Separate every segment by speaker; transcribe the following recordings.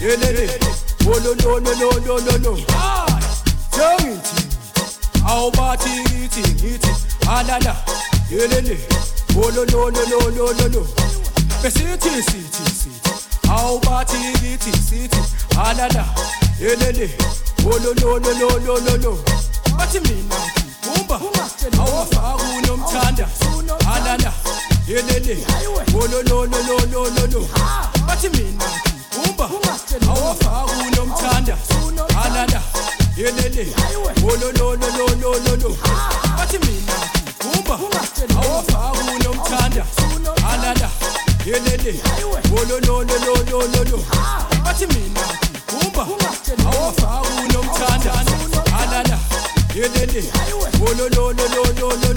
Speaker 1: Yelele. Oh no no no no no no no. Jangithi. Awubathi ngithi ngithi alala. Yelele. Oh no no no no no no no. Besithi sithi sithi. Awubathi ngithi sithi alala. Yelele. Oh no no no no no no no. Bathi mina kumba. Awufaka unomthanda. Alala. Yelele. Oh no no no no no no no. Bathi mina umba awafaka unomthanda alala yelele ololololololo bathi mina umba awafaka no no no no no no no! awafaka unomthanda alala yelele ololololololo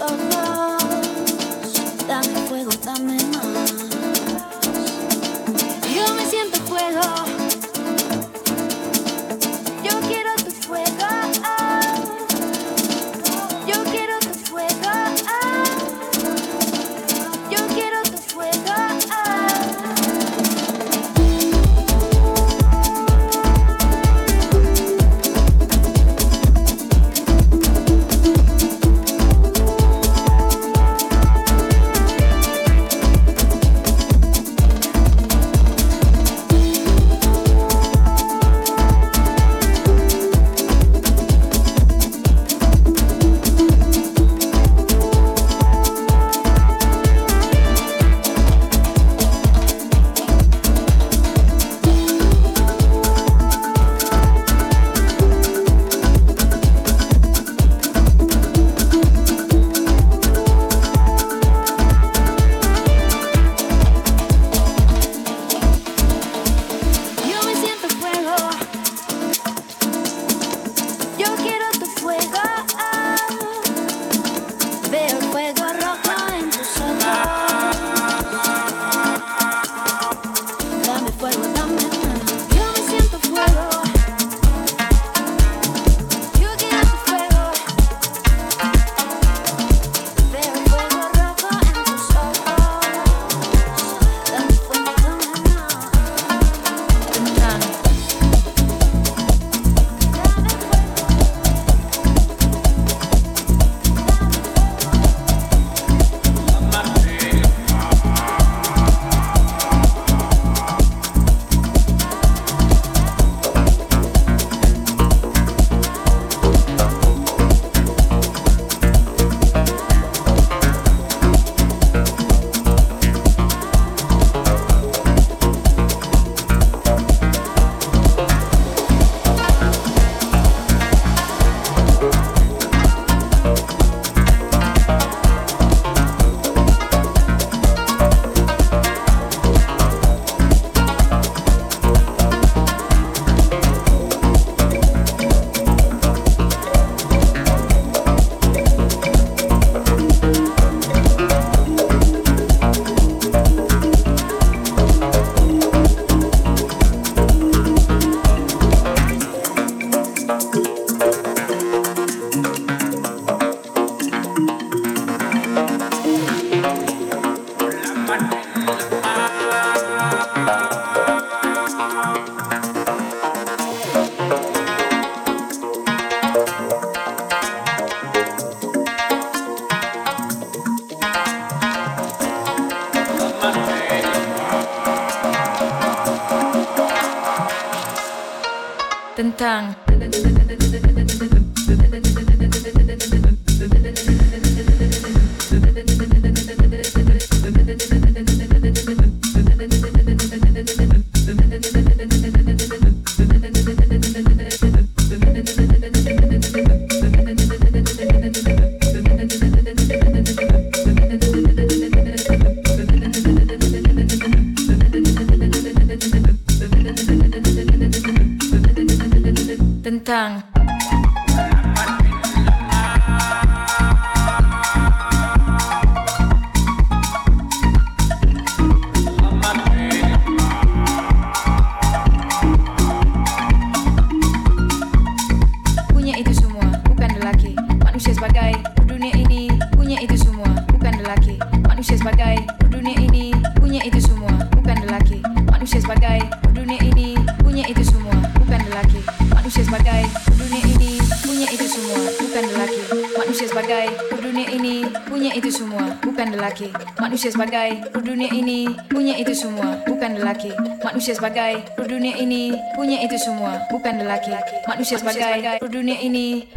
Speaker 2: of my
Speaker 3: Manusia sebagai dunia ini punya itu semua, bukan lelaki. Manusia sebagai dunia ini punya itu semua, bukan lelaki. Manusia sebagai dunia ini.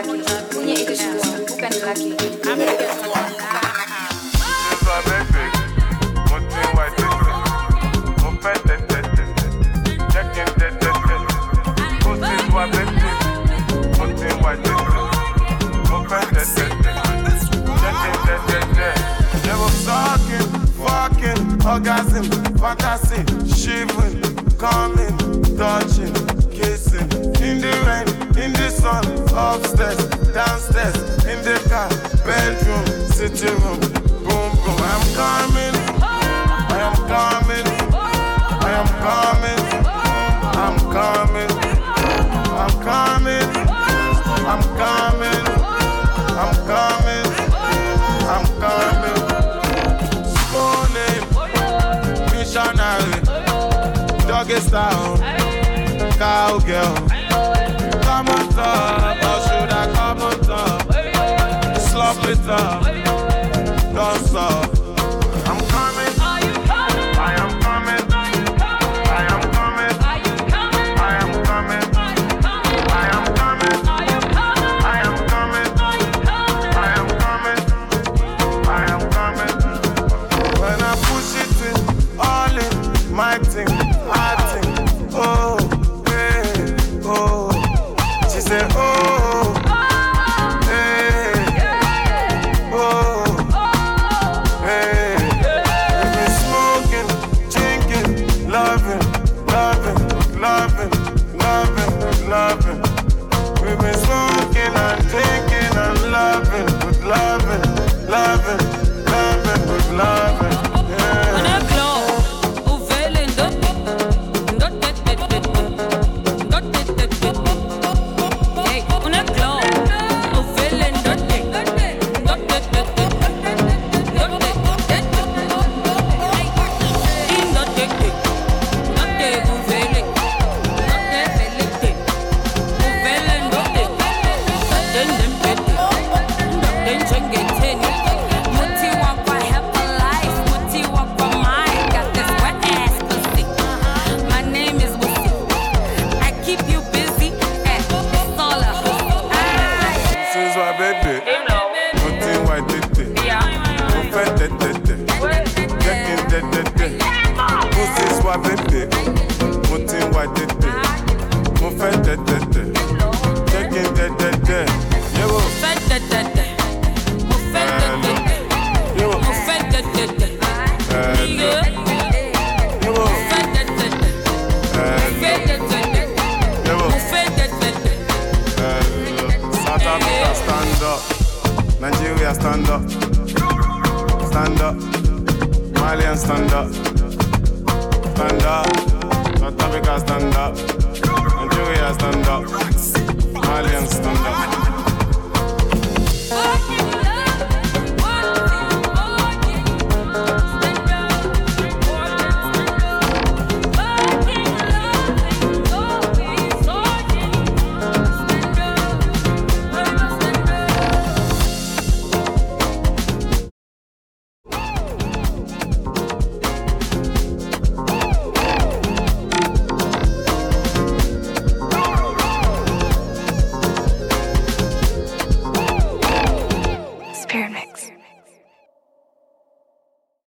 Speaker 3: exactly.
Speaker 4: Upstairs,
Speaker 5: downstairs,
Speaker 4: in the car,
Speaker 5: bedroom, sitting room.
Speaker 4: Boom,
Speaker 5: boom. I'm
Speaker 4: coming.
Speaker 5: I
Speaker 4: am coming.
Speaker 5: I
Speaker 4: am coming. I'm
Speaker 5: coming.
Speaker 4: I'm coming. I'm
Speaker 5: coming.
Speaker 4: I'm
Speaker 5: coming. I'm coming. Morning, missionary, doggy style, cowgirl. up.